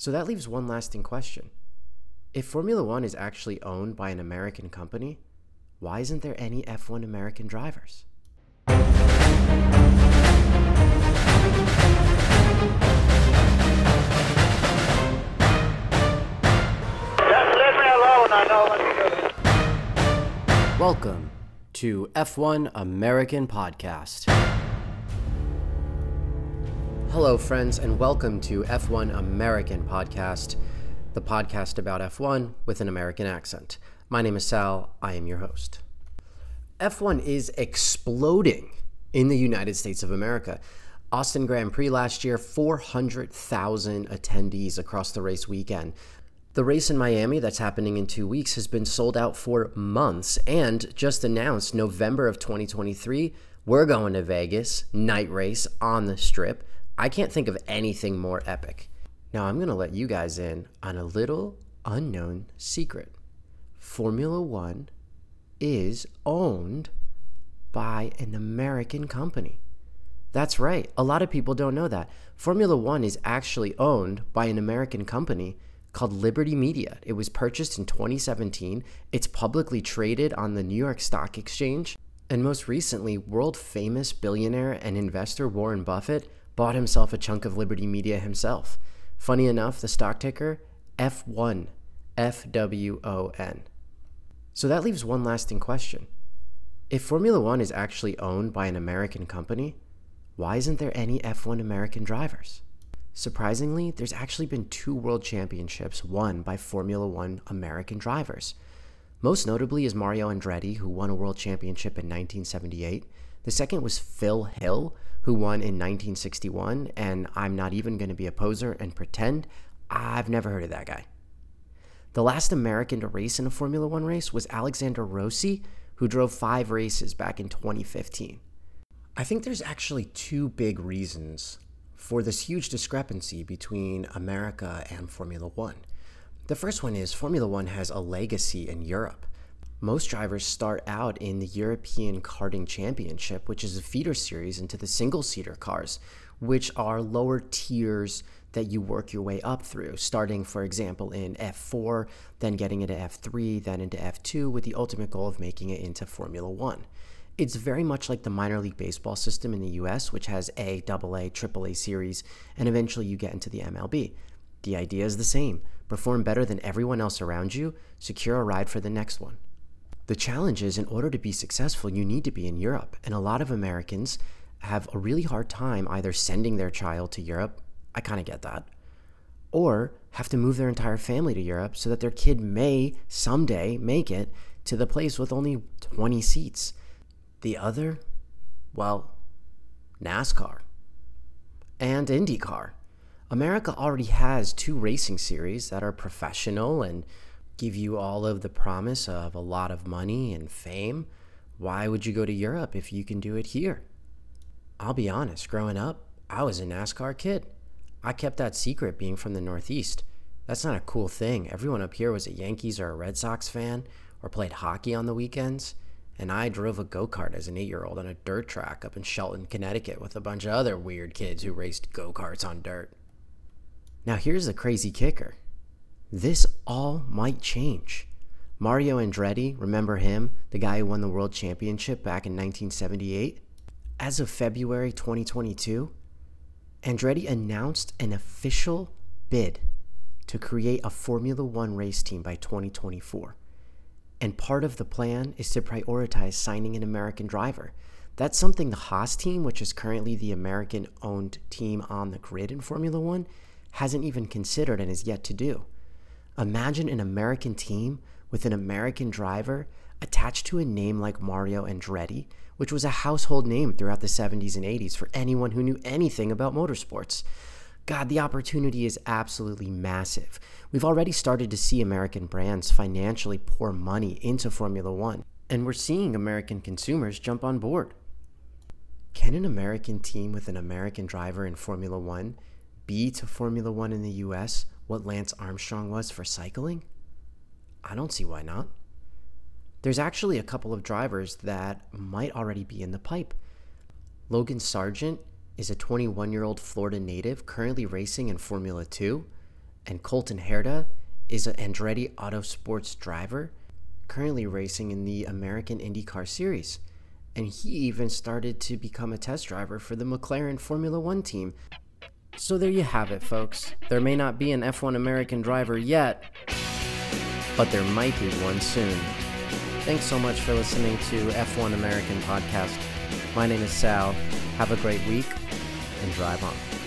So that leaves one lasting question. If Formula One is actually owned by an American company, why isn't there any F1 American drivers? Just leave me alone. I know what to do. Welcome to F1 American Podcast. Hello, friends, and welcome to F1 American Podcast, the podcast about F1 with an American accent. My name is Sal, I am your host. F1 is exploding in the United States of America. Austin Grand Prix last year, 400,000 attendees across the race weekend. The race in Miami that's happening in two weeks has been sold out for months and just announced November of 2023. We're going to Vegas, night race on the strip. I can't think of anything more epic. Now, I'm going to let you guys in on a little unknown secret. Formula One is owned by an American company. That's right. A lot of people don't know that. Formula One is actually owned by an American company called Liberty Media. It was purchased in 2017. It's publicly traded on the New York Stock Exchange. And most recently, world famous billionaire and investor Warren Buffett bought himself a chunk of Liberty Media himself. Funny enough, the stock ticker F1, F W O N. So that leaves one lasting question. If Formula One is actually owned by an American company, why isn't there any F1 American drivers? Surprisingly, there's actually been two world championships won by Formula One American drivers. Most notably is Mario Andretti, who won a world championship in 1978. The second was Phil Hill, who won in 1961, and I'm not even going to be a poser and pretend I've never heard of that guy. The last American to race in a Formula One race was Alexander Rossi, who drove five races back in 2015. I think there's actually two big reasons for this huge discrepancy between America and Formula One. The first one is Formula One has a legacy in Europe. Most drivers start out in the European Karting Championship, which is a feeder series into the single seater cars, which are lower tiers that you work your way up through, starting, for example, in F4, then getting into F3, then into F2, with the ultimate goal of making it into Formula One. It's very much like the minor league baseball system in the US, which has A, AA, AAA series, and eventually you get into the MLB. The idea is the same perform better than everyone else around you, secure a ride for the next one. The challenge is in order to be successful, you need to be in Europe, and a lot of Americans have a really hard time either sending their child to Europe, I kind of get that, or have to move their entire family to Europe so that their kid may someday make it to the place with only 20 seats. The other, well, NASCAR and IndyCar. America already has two racing series that are professional and give you all of the promise of a lot of money and fame. Why would you go to Europe if you can do it here? I'll be honest, growing up, I was a NASCAR kid. I kept that secret being from the Northeast. That's not a cool thing. Everyone up here was a Yankees or a Red Sox fan or played hockey on the weekends. And I drove a go kart as an eight year old on a dirt track up in Shelton, Connecticut with a bunch of other weird kids who raced go karts on dirt. Now, here's the crazy kicker this all might change. Mario Andretti, remember him, the guy who won the world championship back in 1978? As of February 2022, Andretti announced an official bid to create a Formula One race team by 2024. And part of the plan is to prioritize signing an American driver. That's something the Haas team, which is currently the American owned team on the grid in Formula One, hasn't even considered and is yet to do. Imagine an American team with an American driver attached to a name like Mario Andretti, which was a household name throughout the 70s and 80s for anyone who knew anything about motorsports. God, the opportunity is absolutely massive. We've already started to see American brands financially pour money into Formula One, and we're seeing American consumers jump on board. Can an American team with an American driver in Formula One be to Formula One in the US what Lance Armstrong was for cycling? I don't see why not. There's actually a couple of drivers that might already be in the pipe. Logan Sargeant is a 21 year old Florida native currently racing in Formula 2. And Colton Herta is an Andretti Autosports driver currently racing in the American IndyCar Series. And he even started to become a test driver for the McLaren Formula One team. So there you have it, folks. There may not be an F1 American driver yet, but there might be one soon. Thanks so much for listening to F1 American Podcast. My name is Sal. Have a great week and drive on.